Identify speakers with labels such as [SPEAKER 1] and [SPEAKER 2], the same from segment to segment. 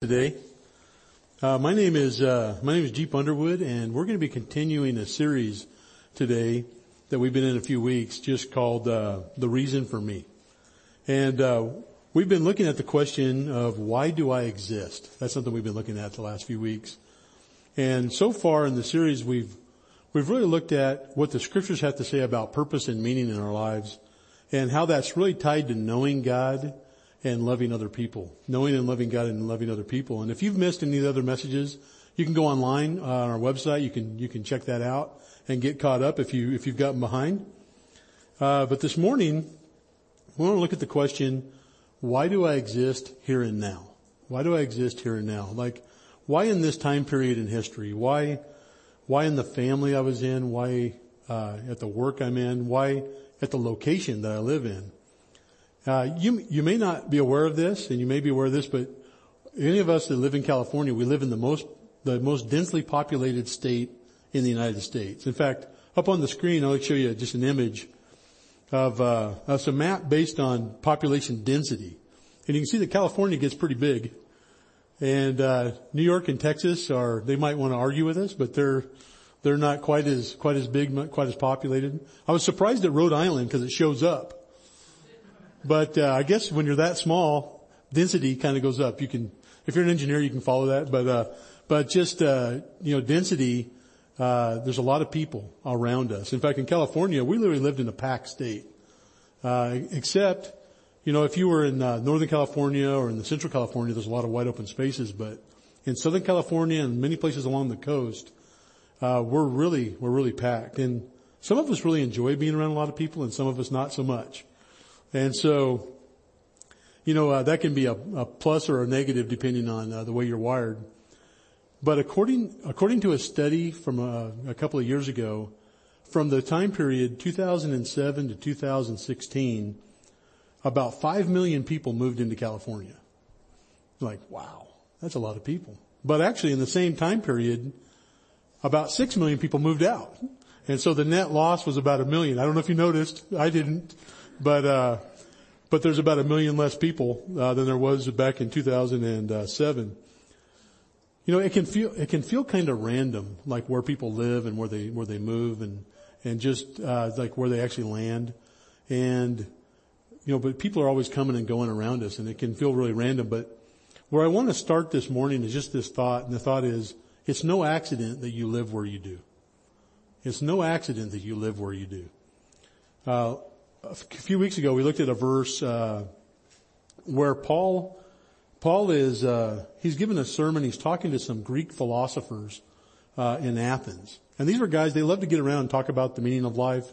[SPEAKER 1] today. Uh, my name is uh, my name is Jeep Underwood, and we're going to be continuing a series today that we've been in a few weeks, just called uh, "The Reason for Me." And uh, we've been looking at the question of why do I exist? That's something we've been looking at the last few weeks. And so far in the series, we've we've really looked at what the scriptures have to say about purpose and meaning in our lives, and how that's really tied to knowing God and loving other people, knowing and loving God and loving other people. And if you've missed any of the other messages, you can go online uh, on our website. You can you can check that out and get caught up if you if you've gotten behind. Uh, but this morning, we want to look at the question: Why do I exist here and now? Why do I exist here and now? Like, why in this time period in history? Why why in the family I was in? Why uh, at the work I'm in? Why at the location that I live in? Uh, you, you may not be aware of this, and you may be aware of this, but any of us that live in California, we live in the most, the most densely populated state in the United States. In fact, up on the screen, I'll show you just an image of, uh, of some map based on population density. And you can see that California gets pretty big. And, uh, New York and Texas are, they might want to argue with us, but they're, they're not quite as, quite as big, quite as populated. I was surprised at Rhode Island because it shows up. But uh, I guess when you're that small, density kind of goes up. You can, if you're an engineer, you can follow that. But uh, but just uh, you know, density. Uh, there's a lot of people around us. In fact, in California, we literally lived in a packed state. Uh, except, you know, if you were in uh, Northern California or in the Central California, there's a lot of wide open spaces. But in Southern California and many places along the coast, uh, we're really we're really packed. And some of us really enjoy being around a lot of people, and some of us not so much. And so, you know, uh, that can be a, a, plus or a negative depending on uh, the way you're wired. But according, according to a study from a, uh, a couple of years ago, from the time period 2007 to 2016, about 5 million people moved into California. Like, wow, that's a lot of people. But actually in the same time period, about 6 million people moved out. And so the net loss was about a million. I don't know if you noticed. I didn't. But, uh, but there's about a million less people, uh, than there was back in 2007. You know, it can feel, it can feel kind of random, like where people live and where they, where they move and, and just, uh, like where they actually land. And, you know, but people are always coming and going around us and it can feel really random. But where I want to start this morning is just this thought, and the thought is, it's no accident that you live where you do. It's no accident that you live where you do. Uh, a few weeks ago we looked at a verse uh, where Paul Paul is uh, he's given a sermon. He's talking to some Greek philosophers uh, in Athens, and these were guys they love to get around and talk about the meaning of life.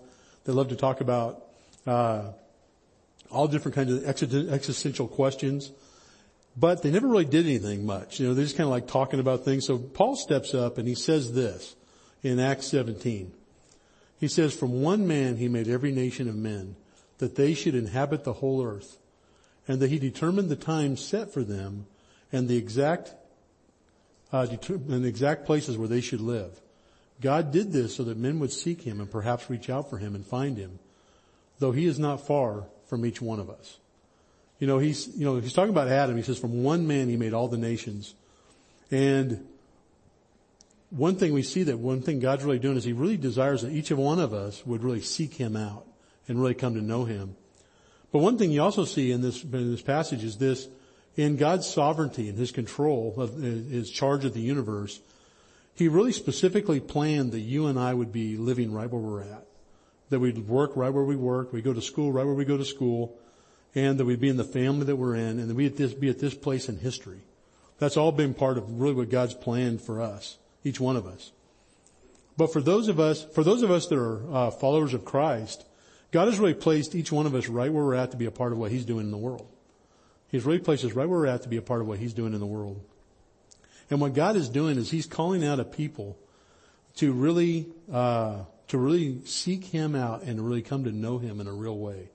[SPEAKER 1] They love to talk about uh, all different kinds of existential questions, but they never really did anything much. You know, they're just kind of like talking about things. So Paul steps up and he says this in Acts 17. He says, from one man he made every nation of men that they should inhabit the whole earth and that he determined the time set for them and the exact, uh, and the exact places where they should live. God did this so that men would seek him and perhaps reach out for him and find him, though he is not far from each one of us. You know, he's, you know, he's talking about Adam. He says from one man he made all the nations. And one thing we see that one thing God's really doing is he really desires that each of one of us would really seek him out and really come to know him. But one thing you also see in this, in this passage is this, in God's sovereignty and his control of his charge of the universe, he really specifically planned that you and I would be living right where we're at. That we'd work right where we work, we go to school right where we go to school, and that we'd be in the family that we're in, and that we'd be at this place in history. That's all been part of really what God's planned for us each one of us. But for those of us, for those of us that are uh, followers of Christ, God has really placed each one of us right where we're at to be a part of what He's doing in the world. He's really placed us right where we're at to be a part of what He's doing in the world. And what God is doing is He's calling out a people to really, uh, to really seek Him out and really come to know Him in a real way,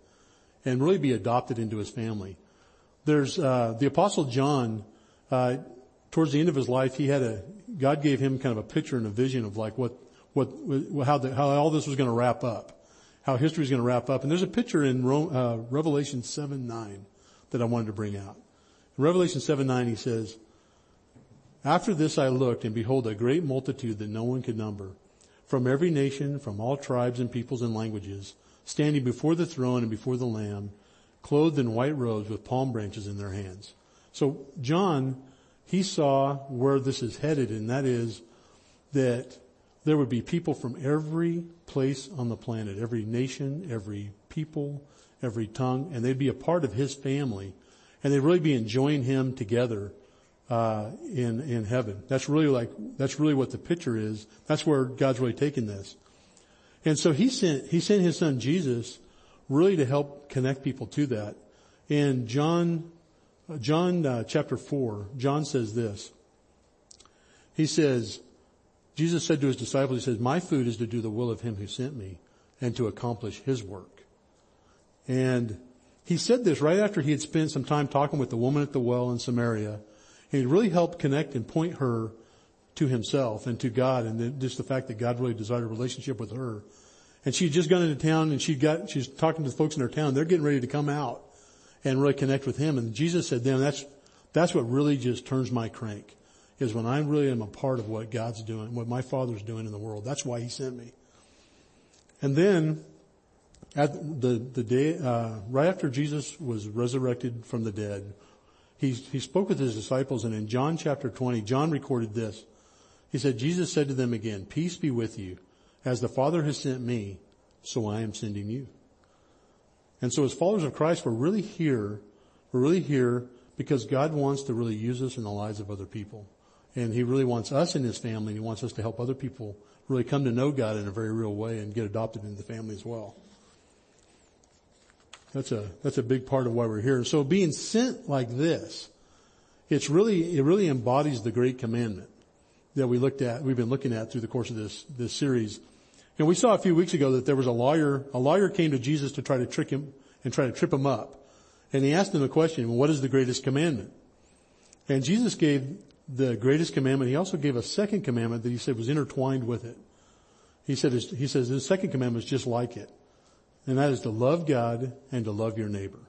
[SPEAKER 1] and really be adopted into His family. There's uh, the Apostle John. Uh, towards the end of his life, he had a, God gave him kind of a picture and a vision of like what, what, how the, how all this was going to wrap up, how history is going to wrap up. And there's a picture in uh, Revelation 7, 9 that I wanted to bring out. In Revelation 7, 9, he says, After this I looked and behold a great multitude that no one could number from every nation, from all tribes and peoples and languages, standing before the throne and before the Lamb, clothed in white robes with palm branches in their hands. So John, he saw where this is headed and that is that there would be people from every place on the planet, every nation, every people, every tongue, and they'd be a part of his family and they'd really be enjoying him together uh, in in heaven. That's really like that's really what the picture is. That's where God's really taking this. And so he sent he sent his son Jesus really to help connect people to that. In John John uh, chapter four, John says this. He says, Jesus said to his disciples, he says, "My food is to do the will of him who sent me, and to accomplish his work." And he said this right after he had spent some time talking with the woman at the well in Samaria he really helped connect and point her to himself and to God and just the fact that God really desired a relationship with her. And she had just gone into town and she got, she's talking to the folks in her town. They're getting ready to come out and really connect with him. And Jesus said, then that's, that's what really just turns my crank is when I really am a part of what God's doing, what my father's doing in the world. That's why he sent me. And then at the, the day, uh, right after Jesus was resurrected from the dead, he, he spoke with his disciples and in John chapter 20, John recorded this. He said, Jesus said to them again, peace be with you. As the Father has sent me, so I am sending you. And so as followers of Christ, we're really here, we're really here because God wants to really use us in the lives of other people. And He really wants us in His family and He wants us to help other people really come to know God in a very real way and get adopted into the family as well. That's a, that's a big part of why we're here. So being sent like this, it's really, it really embodies the great commandment that we looked at, we've been looking at through the course of this, this series. And we saw a few weeks ago that there was a lawyer, a lawyer came to Jesus to try to trick him and try to trip him up. And he asked him a question, what is the greatest commandment? And Jesus gave the greatest commandment. He also gave a second commandment that he said was intertwined with it. He said, he says the second commandment is just like it and that is to love God and to love your neighbor.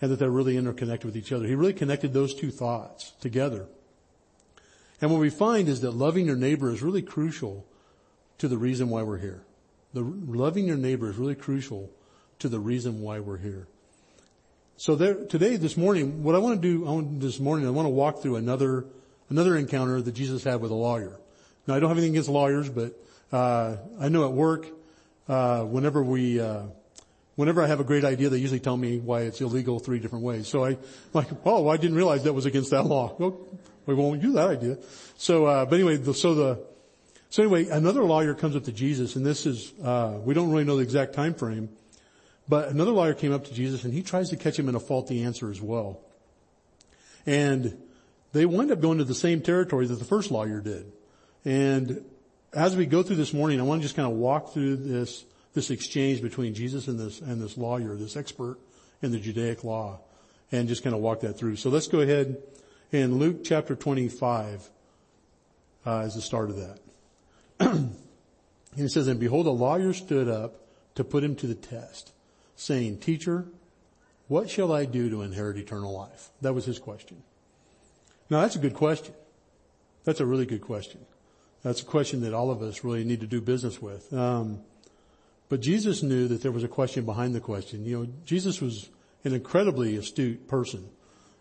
[SPEAKER 1] And that they're really interconnected with each other. He really connected those two thoughts together. And what we find is that loving your neighbor is really crucial to the reason why we're here. The loving your neighbor is really crucial to the reason why we're here. So there, today, this morning, what I want to do want, this morning, I want to walk through another, another encounter that Jesus had with a lawyer. Now I don't have anything against lawyers, but, uh, I know at work, uh, whenever we, uh, whenever I have a great idea, they usually tell me why it's illegal three different ways. So I, like, oh, I didn't realize that was against that law. Well, we won't do that idea. So, uh, but anyway, the, so the, so anyway, another lawyer comes up to Jesus, and this is, uh, we don't really know the exact time frame, but another lawyer came up to Jesus, and he tries to catch him in a faulty answer as well. And they wind up going to the same territory that the first lawyer did. And as we go through this morning, I want to just kind of walk through this, this exchange between Jesus and this, and this lawyer, this expert in the Judaic law, and just kind of walk that through. So let's go ahead in Luke chapter 25, uh, as the start of that. and it says, and behold, a lawyer stood up to put him to the test, saying, teacher, what shall I do to inherit eternal life? That was his question. Now that's a good question. That's a really good question. That's a question that all of us really need to do business with. Um, but Jesus knew that there was a question behind the question. You know, Jesus was an incredibly astute person,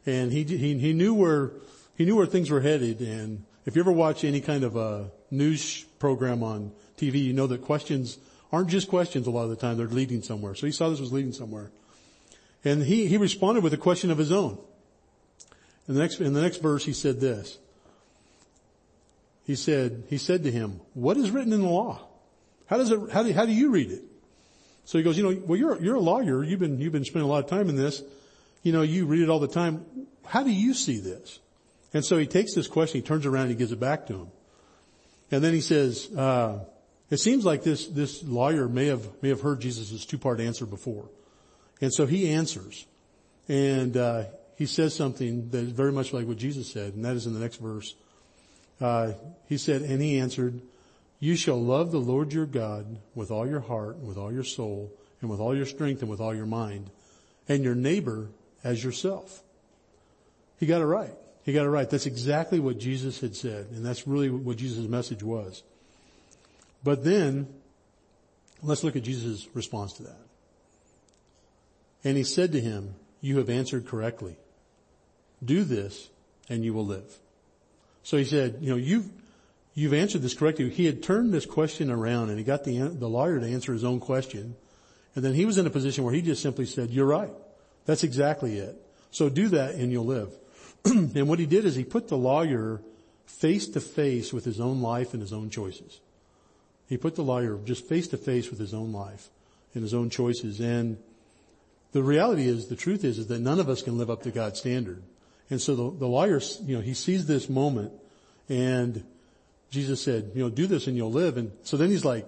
[SPEAKER 1] and he he he knew where he knew where things were headed. And if you ever watch any kind of a news program on TV, you know that questions aren't just questions a lot of the time; they're leading somewhere. So he saw this was leading somewhere, and he he responded with a question of his own. In the next in the next verse, he said this he said, he said to him, what is written in the law? How does it, how do, how do you read it? So he goes, you know, well, you're, you're a lawyer. You've been, you've been spending a lot of time in this. You know, you read it all the time. How do you see this? And so he takes this question, he turns around and he gives it back to him. And then he says, uh, it seems like this, this lawyer may have, may have heard Jesus' two-part answer before. And so he answers. And, uh, he says something that is very much like what Jesus said, and that is in the next verse. Uh, he said, and he answered, you shall love the Lord your God with all your heart, and with all your soul, and with all your strength, and with all your mind, and your neighbor as yourself. He got it right. He got it right. That's exactly what Jesus had said. And that's really what Jesus' message was. But then, let's look at Jesus' response to that. And he said to him, you have answered correctly. Do this and you will live. So he said, you know, you've, you've answered this correctly. He had turned this question around and he got the, the lawyer to answer his own question. And then he was in a position where he just simply said, you're right. That's exactly it. So do that and you'll live. and what he did is he put the lawyer face to face with his own life and his own choices. He put the lawyer just face to face with his own life and his own choices. And the reality is, the truth is, is that none of us can live up to God's standard. And so the, the lawyer, you know, he sees this moment and Jesus said, you know, do this and you'll live. And so then he's like,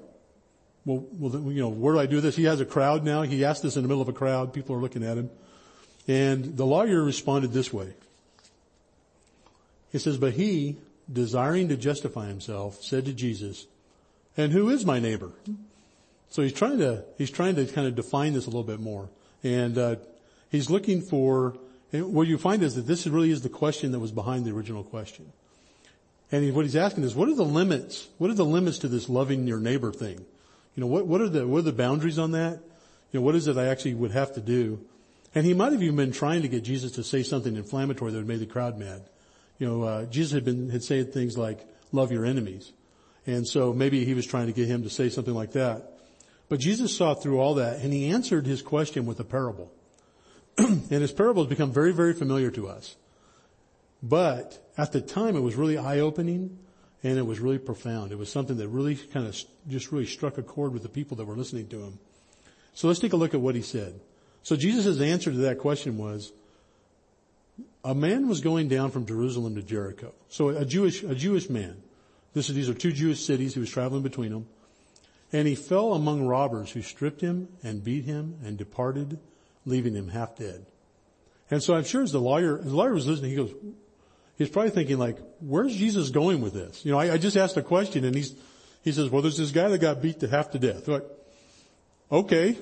[SPEAKER 1] well, well, you know, where do I do this? He has a crowd now. He asked this in the middle of a crowd. People are looking at him. And the lawyer responded this way. He says, but he, desiring to justify himself, said to Jesus, and who is my neighbor? So he's trying to, he's trying to kind of define this a little bit more. And, uh, he's looking for, what you find is that this really is the question that was behind the original question. And what he's asking is, what are the limits? What are the limits to this loving your neighbor thing? You know, what, what are the, what are the boundaries on that? You know, what is it I actually would have to do? And he might have even been trying to get Jesus to say something inflammatory that would make the crowd mad. You know, uh, Jesus had been, had said things like, love your enemies. And so maybe he was trying to get him to say something like that. But Jesus saw through all that and he answered his question with a parable. and his parable has become very, very familiar to us. But at the time it was really eye-opening and it was really profound. It was something that really kind of just really struck a chord with the people that were listening to him. So let's take a look at what he said. So Jesus' answer to that question was, a man was going down from Jerusalem to Jericho. So a Jewish, a Jewish man. This is, these are two Jewish cities. He was traveling between them. And he fell among robbers who stripped him and beat him and departed, leaving him half dead. And so I'm sure as the lawyer, as the lawyer was listening, he goes, he's probably thinking like, where's Jesus going with this? You know, I, I just asked a question and he's, he says, well, there's this guy that got beat to half to death. Like, okay,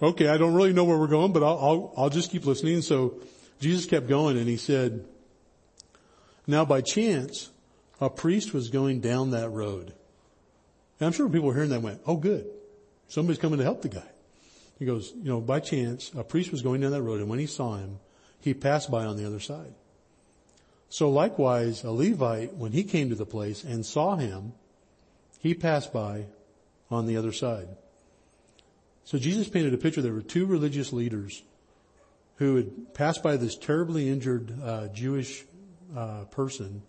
[SPEAKER 1] okay, I don't really know where we're going, but I'll, I'll, I'll just keep listening. So Jesus kept going and he said, now by chance, a priest was going down that road. And I'm sure people were hearing that went, oh good, somebody's coming to help the guy. He goes, you know, by chance, a priest was going down that road and when he saw him, he passed by on the other side. So likewise, a Levite, when he came to the place and saw him, he passed by on the other side. So Jesus painted a picture. There were two religious leaders who had passed by this terribly injured uh, Jewish uh, person,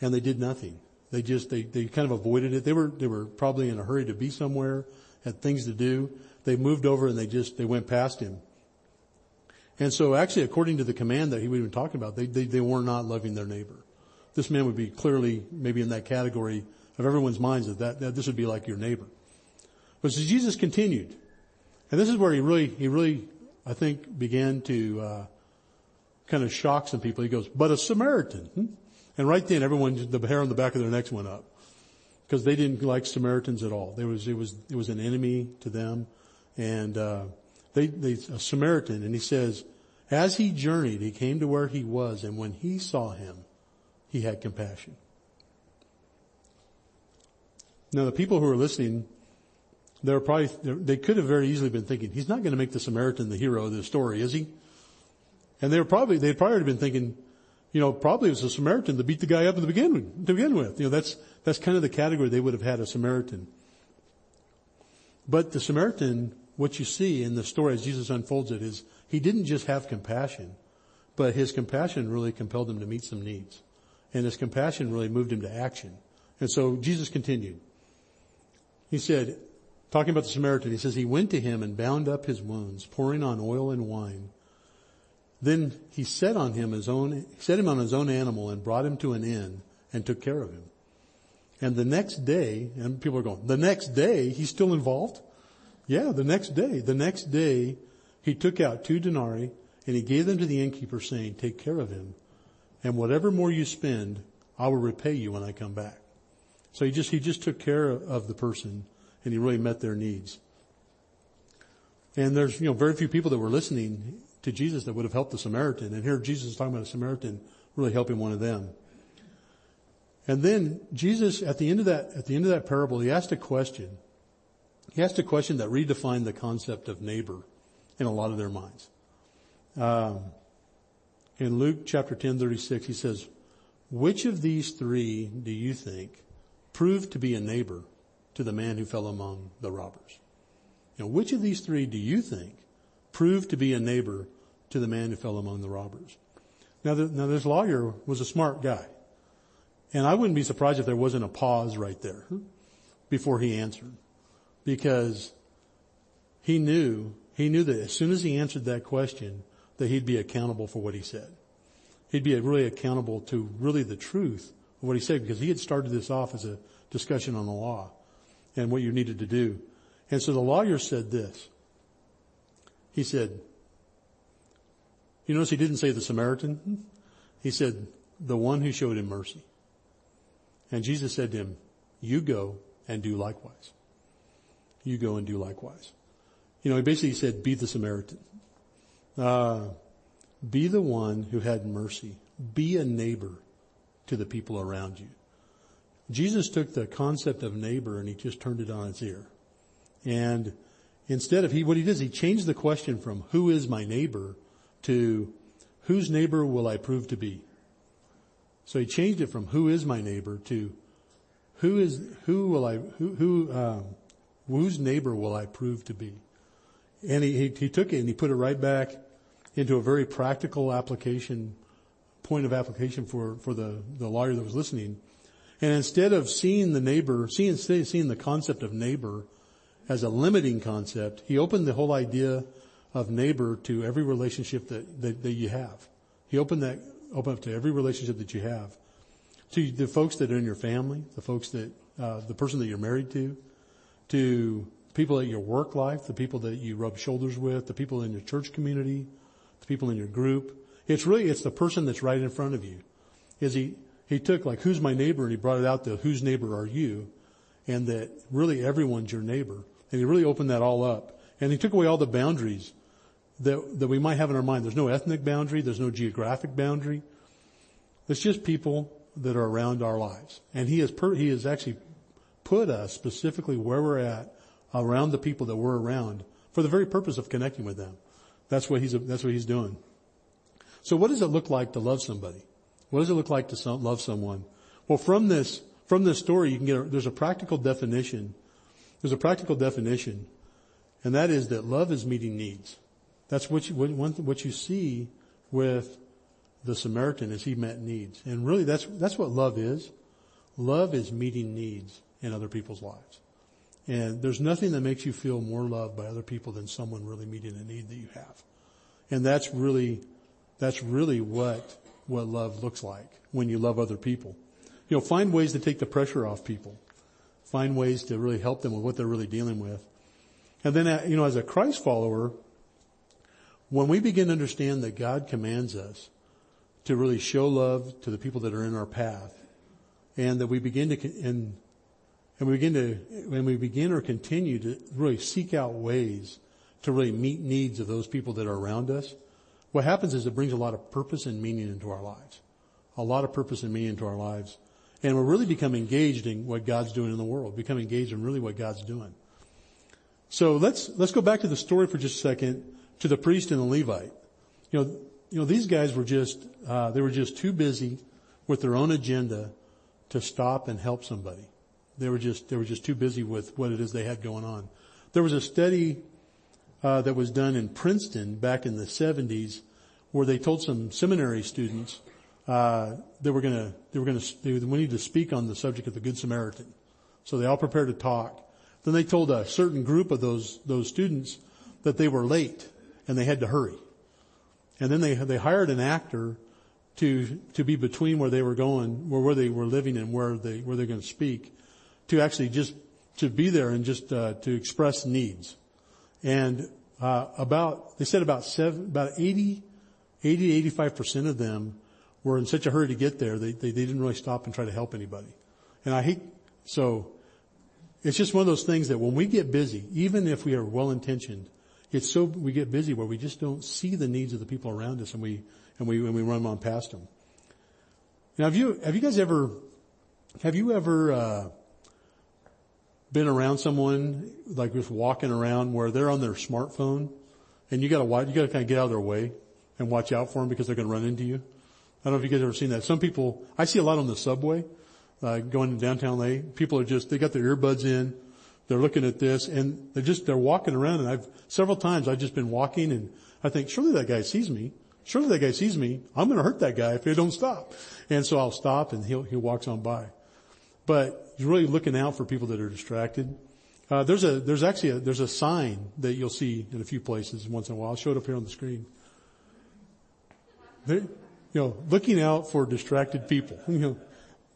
[SPEAKER 1] and they did nothing. They just they they kind of avoided it. They were they were probably in a hurry to be somewhere, had things to do. They moved over and they just they went past him. And so actually, according to the command that he was even talking about, they, they, they were not loving their neighbor. This man would be clearly maybe in that category of everyone's minds that, that, that this would be like your neighbor. But so Jesus continued. And this is where he really, he really, I think, began to, uh, kind of shock some people. He goes, but a Samaritan. Hmm? And right then everyone, the hair on the back of their necks went up. Because they didn't like Samaritans at all. There was, it was, it was an enemy to them. And, uh, they, they, a Samaritan, and he says, as he journeyed, he came to where he was, and when he saw him, he had compassion. Now the people who are listening, they're probably, they're, they could have very easily been thinking, he's not going to make the Samaritan the hero of this story, is he? And they were probably, they'd probably been thinking, you know, probably it was a Samaritan that beat the guy up to begin, to begin with. You know, that's, that's kind of the category they would have had a Samaritan. But the Samaritan, what you see in the story as Jesus unfolds it is he didn't just have compassion, but his compassion really compelled him to meet some needs. And his compassion really moved him to action. And so Jesus continued. He said, talking about the Samaritan, he says, he went to him and bound up his wounds, pouring on oil and wine. Then he set on him his own, set him on his own animal and brought him to an inn and took care of him. And the next day, and people are going, the next day he's still involved? Yeah, the next day. The next day he took out two denarii and he gave them to the innkeeper saying, take care of him and whatever more you spend, I will repay you when I come back. So he just, he just took care of the person and he really met their needs. And there's, you know, very few people that were listening to Jesus that would have helped the Samaritan. And here Jesus is talking about a Samaritan really helping one of them. And then Jesus, at the end of that, at the end of that parable, he asked a question. He asked a question that redefined the concept of neighbor in a lot of their minds. Um, in Luke chapter 10, 36, he says, which of these three do you think proved to be a neighbor to the man who fell among the robbers? You know, which of these three do you think proved to be a neighbor to the man who fell among the robbers? Now, the, now this lawyer was a smart guy. And I wouldn't be surprised if there wasn't a pause right there before he answered. Because he knew, he knew that as soon as he answered that question, that he'd be accountable for what he said. He'd be really accountable to really the truth of what he said because he had started this off as a discussion on the law and what you needed to do. And so the lawyer said this. He said, you notice he didn't say the Samaritan. He said, the one who showed him mercy. And Jesus said to him, you go and do likewise. You go and do likewise. You know, he basically said, be the Samaritan. Uh, be the one who had mercy. Be a neighbor to the people around you. Jesus took the concept of neighbor and he just turned it on its ear. And instead of he, what he is he changed the question from who is my neighbor to whose neighbor will I prove to be? So he changed it from who is my neighbor to who is, who will I, who, who, um, whose neighbor will I prove to be? And he, he, he took it and he put it right back into a very practical application, point of application for, for the, the lawyer that was listening. And instead of seeing the neighbor, seeing, seeing the concept of neighbor as a limiting concept, he opened the whole idea of neighbor to every relationship that, that, that you have. He opened that open up to every relationship that you have. To the folks that are in your family, the folks that, uh, the person that you're married to, to people at your work life, the people that you rub shoulders with, the people in your church community, the people in your group. It's really, it's the person that's right in front of you. Is he, he took like, who's my neighbor? And he brought it out to whose neighbor are you? And that really everyone's your neighbor. And he really opened that all up. And he took away all the boundaries that, that we might have in our mind. There's no ethnic boundary. There's no geographic boundary. It's just people that are around our lives. And he has, per, he has actually put us specifically where we're at around the people that we're around for the very purpose of connecting with them. That's what he's, that's what he's doing. So what does it look like to love somebody? What does it look like to love someone? Well, from this, from this story, you can get, a, there's a practical definition. There's a practical definition, and that is that love is meeting needs. That's what you, what, you see with the Samaritan as he met needs. And really that's, that's what love is. Love is meeting needs in other people's lives. And there's nothing that makes you feel more loved by other people than someone really meeting a need that you have. And that's really, that's really what, what love looks like when you love other people. You know, find ways to take the pressure off people. Find ways to really help them with what they're really dealing with. And then, uh, you know, as a Christ follower, when we begin to understand that God commands us to really show love to the people that are in our path, and that we begin to, and, and we begin to, when we begin or continue to really seek out ways to really meet needs of those people that are around us, what happens is it brings a lot of purpose and meaning into our lives. A lot of purpose and meaning into our lives. And we're really become engaged in what God's doing in the world, become engaged in really what God's doing. So let's, let's go back to the story for just a second to the priest and the Levite. You know, you know, these guys were just, uh, they were just too busy with their own agenda to stop and help somebody. They were just, they were just too busy with what it is they had going on. There was a study, uh, that was done in Princeton back in the 70s where they told some seminary students, uh, they were gonna, they were gonna, they needed to speak on the subject of the Good Samaritan. So they all prepared to talk. Then they told a certain group of those, those students that they were late and they had to hurry. And then they, they hired an actor to, to be between where they were going, where, where they were living and where they, where they're going to speak, to actually just, to be there and just, uh, to express needs. And, uh, about, they said about seven, about 80, 80 85% of them were in such a hurry to get there, they, they, they didn't really stop and try to help anybody. And I hate, so, it's just one of those things that when we get busy, even if we are well intentioned, it's so, we get busy where we just don't see the needs of the people around us and we, and we, and we run on past them. Now, have you have you guys ever have you ever uh, been around someone like just walking around where they're on their smartphone, and you got to watch, you got to kind of get out of their way and watch out for them because they're going to run into you. I don't know if you guys ever seen that. Some people, I see a lot on the subway, uh, going to downtown LA. People are just, they got their earbuds in, they're looking at this, and they're just, they're walking around, and I've, several times I've just been walking, and I think, surely that guy sees me. Surely that guy sees me. I'm gonna hurt that guy if he don't stop. And so I'll stop, and he'll, he walks on by. But he's really looking out for people that are distracted. Uh, there's a, there's actually a, there's a sign that you'll see in a few places once in a while. I'll show it up here on the screen. They, you know, looking out for distracted people. You know,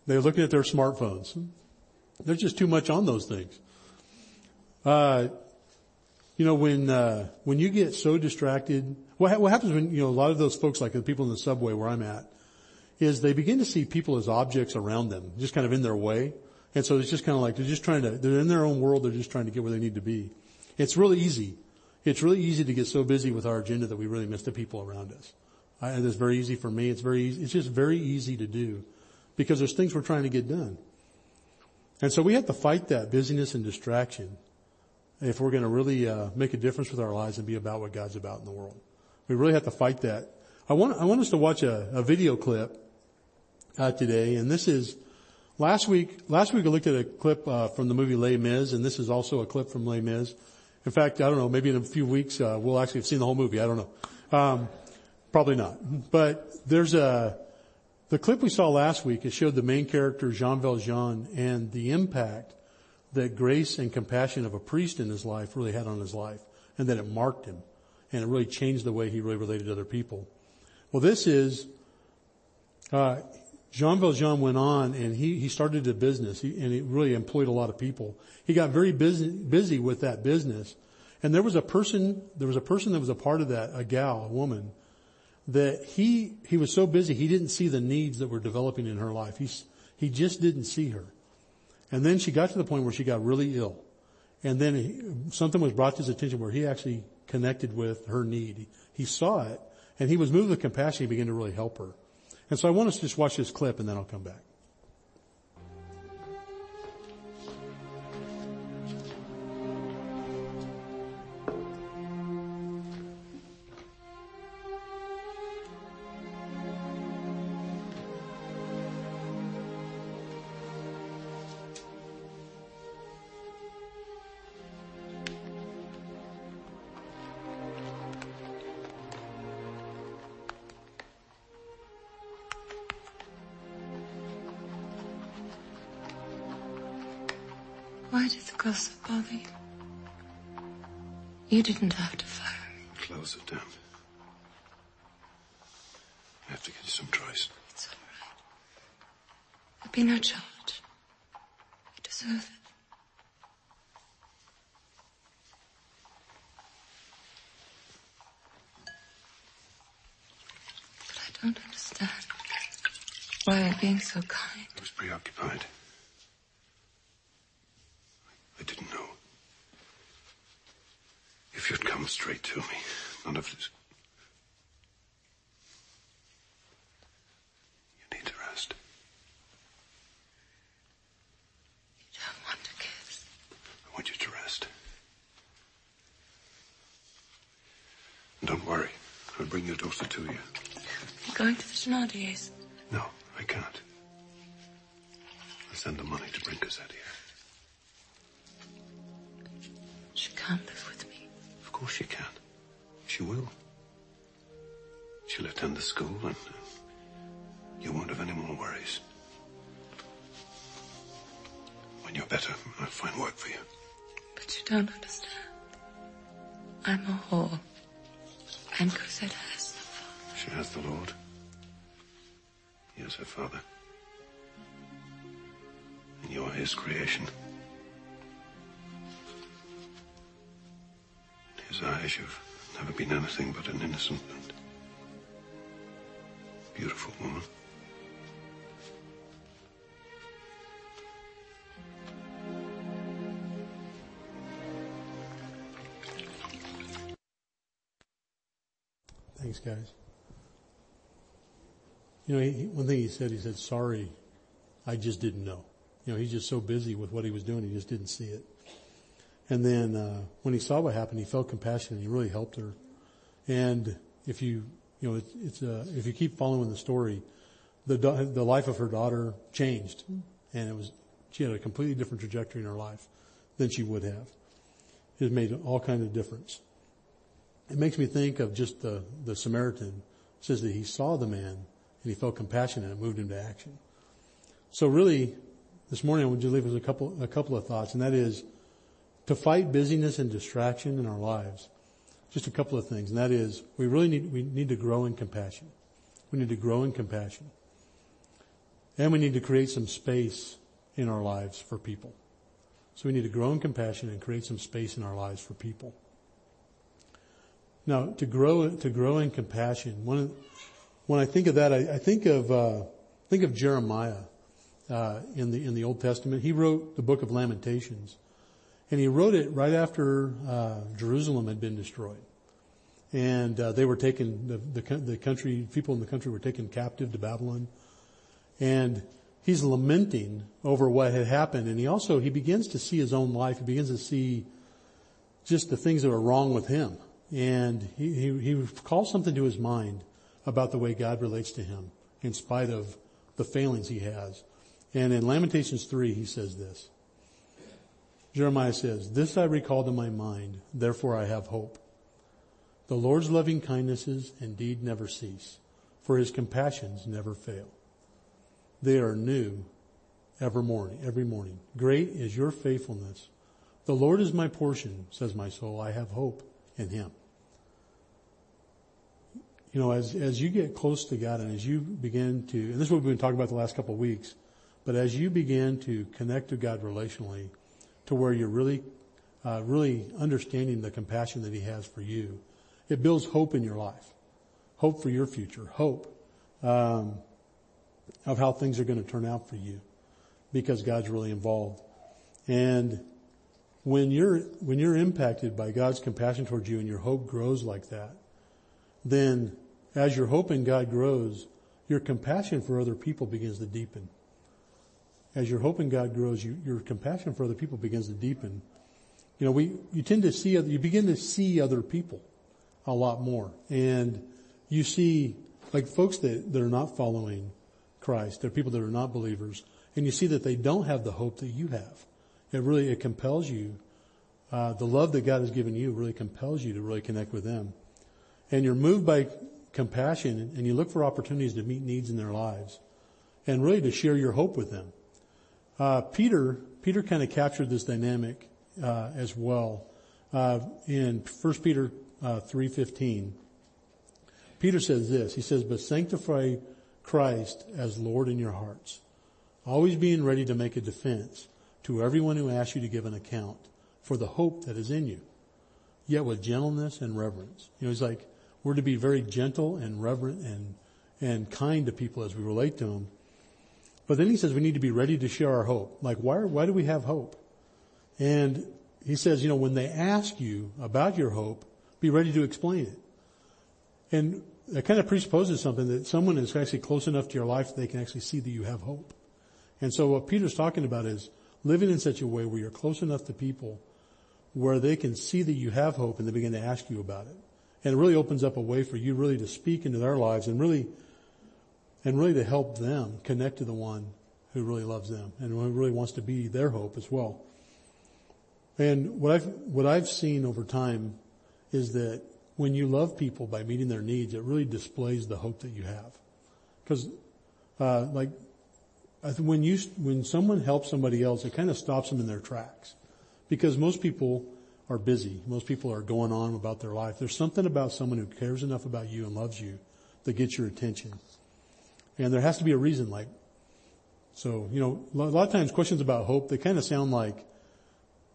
[SPEAKER 1] they're looking at their smartphones. There's just too much on those things. Uh, you know, when, uh, when you get so distracted, what, what happens when, you know, a lot of those folks, like the people in the subway where I'm at, is they begin to see people as objects around them, just kind of in their way. And so it's just kind of like they're just trying to, they're in their own world, they're just trying to get where they need to be. It's really easy. It's really easy to get so busy with our agenda that we really miss the people around us. I, it's very easy for me. It's very easy. It's just very easy to do because there's things we're trying to get done. And so we have to fight that busyness and distraction if we're going to really uh, make a difference with our lives and be about what God's about in the world. We really have to fight that. I want I want us to watch a, a video clip uh, today, and this is last week. Last week I looked at a clip uh, from the movie Les Mis, and this is also a clip from Les Mis. In fact, I don't know. Maybe in a few weeks uh, we'll actually have seen the whole movie. I don't know. Um, probably not. But there's a the clip we saw last week. It showed the main character Jean Valjean and the impact that grace and compassion of a priest in his life really had on his life and that it marked him and it really changed the way he really related to other people. Well, this is, uh, Jean Valjean went on and he, he started a business he, and he really employed a lot of people. He got very busy, busy with that business. And there was a person, there was a person that was a part of that, a gal, a woman, that he, he was so busy he didn't see the needs that were developing in her life. He, he just didn't see her. And then she got to the point where she got really ill. And then he, something was brought to his attention where he actually connected with her need. He, he saw it and he was moved with compassion. He began to really help her. And so I want us to just watch this clip and then I'll come back.
[SPEAKER 2] Why did the gossip bother you? You didn't have to fire me.
[SPEAKER 3] Close it down. I have to get you some choice.
[SPEAKER 2] It's all right. There'll be no charge. You deserve it. But I don't understand. Why are you being so kind?
[SPEAKER 3] I was preoccupied. I didn't know. If you'd come straight to me, none of this. You need to rest.
[SPEAKER 2] You don't want to kiss.
[SPEAKER 3] I want you to rest. And don't worry. I'll bring your daughter to you.
[SPEAKER 2] You're going to the Thenardiers.
[SPEAKER 3] No, I can't. I'll send the money to bring Cosette here. School and uh, you won't have any more worries. When you're better, I'll find work for you.
[SPEAKER 2] But you don't understand. I'm a whore. And Cosette has the father.
[SPEAKER 3] She has the Lord. He is her father. And you are his creation. In his eyes, you've never been anything but an innocent beautiful woman.
[SPEAKER 1] Thanks guys. you know, he, one thing he said, he said, sorry, I just didn't know. You know, he's just so busy with what he was doing, he just didn't see it. And then, uh, when he saw what happened, he felt compassion and he really helped her. And if you, you know, it's, it's uh, if you keep following the story, the, the life of her daughter changed and it was, she had a completely different trajectory in her life than she would have. It made all kinds of difference. It makes me think of just the, the Samaritan it says that he saw the man and he felt compassion and it moved him to action. So really, this morning I want to leave with a couple, a couple of thoughts and that is to fight busyness and distraction in our lives. Just a couple of things and that is we really need, we need to grow in compassion. We need to grow in compassion. And we need to create some space in our lives for people. So we need to grow in compassion and create some space in our lives for people. Now, to grow to grow in compassion, when when I think of that, I, I think of uh, think of Jeremiah uh, in the in the Old Testament. He wrote the Book of Lamentations, and he wrote it right after uh, Jerusalem had been destroyed, and uh, they were taken. The, the the country people in the country were taken captive to Babylon, and he's lamenting over what had happened, and he also he begins to see his own life. He begins to see just the things that are wrong with him and he, he, he calls something to his mind about the way God relates to him in spite of the failings he has. And in Lamentations 3, he says this. Jeremiah says, This I recall to my mind, therefore I have hope. The Lord's loving kindnesses indeed never cease, for his compassions never fail. They are new every morning, every morning. Great is your faithfulness. The Lord is my portion, says my soul. I have hope in him you know, as, as you get close to God and as you begin to, and this is what we've been talking about the last couple of weeks, but as you begin to connect to God relationally to where you're really, uh, really understanding the compassion that He has for you, it builds hope in your life. Hope for your future. Hope, um, of how things are going to turn out for you because God's really involved. And when you're, when you're impacted by God's compassion towards you and your hope grows like that, then as your hope in God grows, your compassion for other people begins to deepen. As your hope in God grows, you, your compassion for other people begins to deepen. You know, we, you tend to see, you begin to see other people a lot more. And you see, like folks that, that are not following Christ, they're people that are not believers, and you see that they don't have the hope that you have. It really, it compels you, uh, the love that God has given you really compels you to really connect with them. And you're moved by compassion and you look for opportunities to meet needs in their lives and really to share your hope with them. Uh, Peter, Peter kind of captured this dynamic uh, as well uh, in 1 Peter uh, 3:15. Peter says this. He says, "But sanctify Christ as Lord in your hearts, always being ready to make a defense to everyone who asks you to give an account for the hope that is in you, yet with gentleness and reverence." You know, he's like, we're to be very gentle and reverent and, and kind to people as we relate to them. But then he says we need to be ready to share our hope. Like why, why do we have hope? And he says, you know, when they ask you about your hope, be ready to explain it. And that kind of presupposes something that someone is actually close enough to your life that they can actually see that you have hope. And so what Peter's talking about is living in such a way where you're close enough to people where they can see that you have hope and they begin to ask you about it. And it really opens up a way for you really to speak into their lives and really, and really to help them connect to the one who really loves them and who really wants to be their hope as well. And what I've, what I've seen over time is that when you love people by meeting their needs, it really displays the hope that you have. Cause, uh, like, when you, when someone helps somebody else, it kind of stops them in their tracks. Because most people, are busy. Most people are going on about their life. There's something about someone who cares enough about you and loves you that gets your attention. And there has to be a reason like, so, you know, a lot of times questions about hope, they kind of sound like,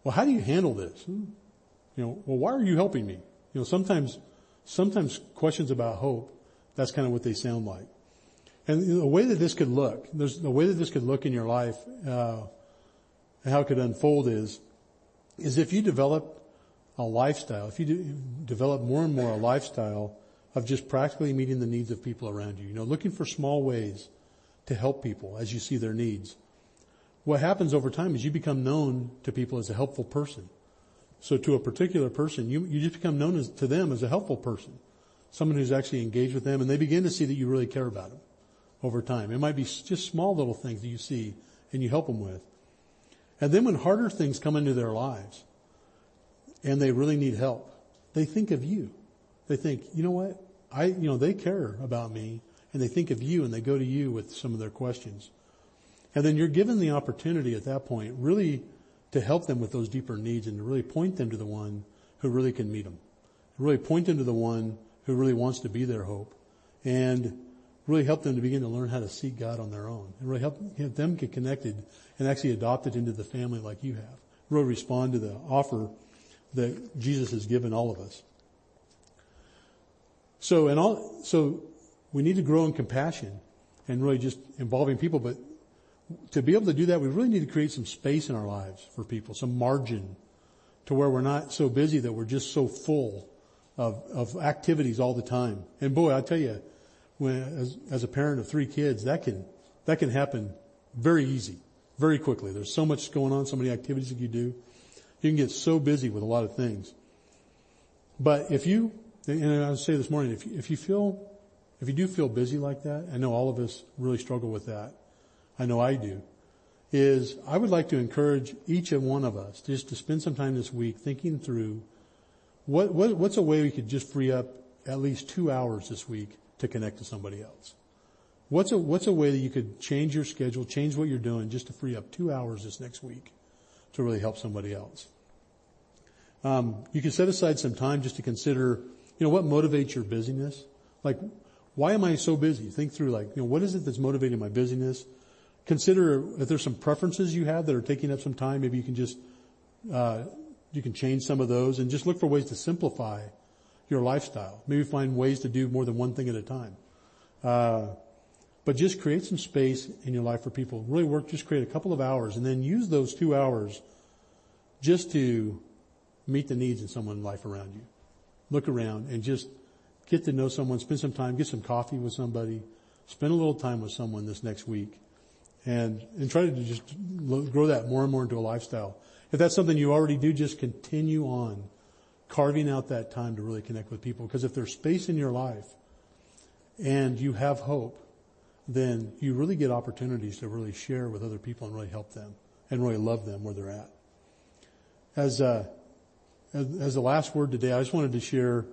[SPEAKER 1] well, how do you handle this? Hmm. You know, well, why are you helping me? You know, sometimes, sometimes questions about hope, that's kind of what they sound like. And the way that this could look, there's the way that this could look in your life, uh, how it could unfold is, is if you develop a lifestyle, if you develop more and more a lifestyle of just practically meeting the needs of people around you. You know, looking for small ways to help people as you see their needs. What happens over time is you become known to people as a helpful person. So to a particular person, you, you just become known as, to them as a helpful person. Someone who's actually engaged with them and they begin to see that you really care about them over time. It might be just small little things that you see and you help them with. And then when harder things come into their lives and they really need help, they think of you. They think, you know what? I, you know, they care about me and they think of you and they go to you with some of their questions. And then you're given the opportunity at that point really to help them with those deeper needs and to really point them to the one who really can meet them. Really point them to the one who really wants to be their hope and really help them to begin to learn how to seek God on their own and really help, them get connected and actually adopted into the family like you have. Really respond to the offer that Jesus has given all of us. So and all, so we need to grow in compassion and really just involving people, but to be able to do that, we really need to create some space in our lives for people, some margin to where we're not so busy that we're just so full of, of activities all the time. And boy, I tell you, when, as, as a parent of three kids, that can, that can happen very easy, very quickly. There's so much going on, so many activities that you do. You can get so busy with a lot of things. But if you, and I would say this morning, if you, if you feel, if you do feel busy like that, I know all of us really struggle with that. I know I do, is I would like to encourage each and one of us just to spend some time this week thinking through what, what, what's a way we could just free up at least two hours this week to connect to somebody else. What's a, what's a way that you could change your schedule, change what you're doing just to free up two hours this next week to really help somebody else? Um, you can set aside some time just to consider, you know, what motivates your busyness. Like, why am I so busy? Think through like, you know, what is it that's motivating my busyness? Consider if there's some preferences you have that are taking up some time, maybe you can just, uh, you can change some of those and just look for ways to simplify your lifestyle. Maybe find ways to do more than one thing at a time. Uh, but just create some space in your life for people. Really work, just create a couple of hours and then use those two hours just to meet the needs in someone's life around you. Look around and just get to know someone, spend some time, get some coffee with somebody, spend a little time with someone this next week and, and try to just grow that more and more into a lifestyle. If that's something you already do, just continue on carving out that time to really connect with people. Because if there's space in your life and you have hope, then you really get opportunities to really share with other people and really help them and really love them where they're at. As, uh, as, the last word today, I just wanted to share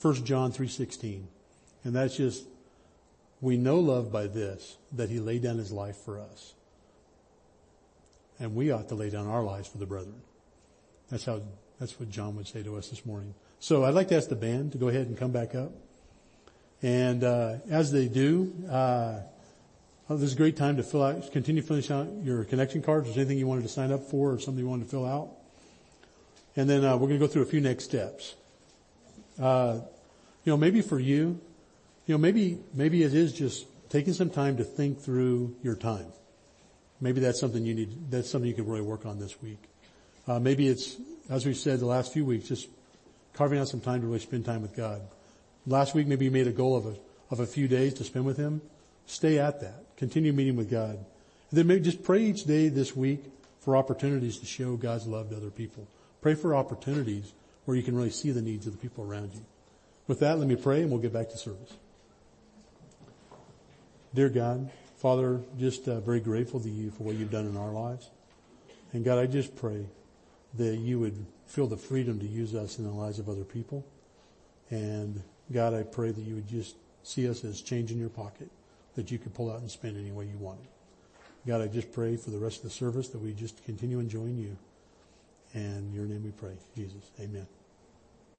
[SPEAKER 1] 1 John 3.16. And that's just we know love by this, that he laid down his life for us. And we ought to lay down our lives for the brethren. That's how, that's what John would say to us this morning. So I'd like to ask the band to go ahead and come back up. And, uh, as they do, uh, oh, this is a great time to fill out, continue filling out your connection cards. Is anything you wanted to sign up for or something you wanted to fill out? And then, uh, we're going to go through a few next steps. Uh, you know, maybe for you, you know, maybe, maybe it is just taking some time to think through your time. Maybe that's something you need, that's something you can really work on this week. Uh, maybe it's, as we said the last few weeks, just carving out some time to really spend time with God. Last week maybe you made a goal of a, of a few days to spend with Him. Stay at that. Continue meeting with God. And then maybe just pray each day this week for opportunities to show God's love to other people. Pray for opportunities where you can really see the needs of the people around you. With that, let me pray and we'll get back to service. Dear God, Father, just uh, very grateful to you for what you've done in our lives. And God, I just pray that you would feel the freedom to use us in the lives of other people. And God, I pray that you would just see us as change in your pocket that you could pull out and spend any way you wanted. God, I just pray for the rest of the service that we just continue enjoying you. And your name we pray, Jesus. Amen.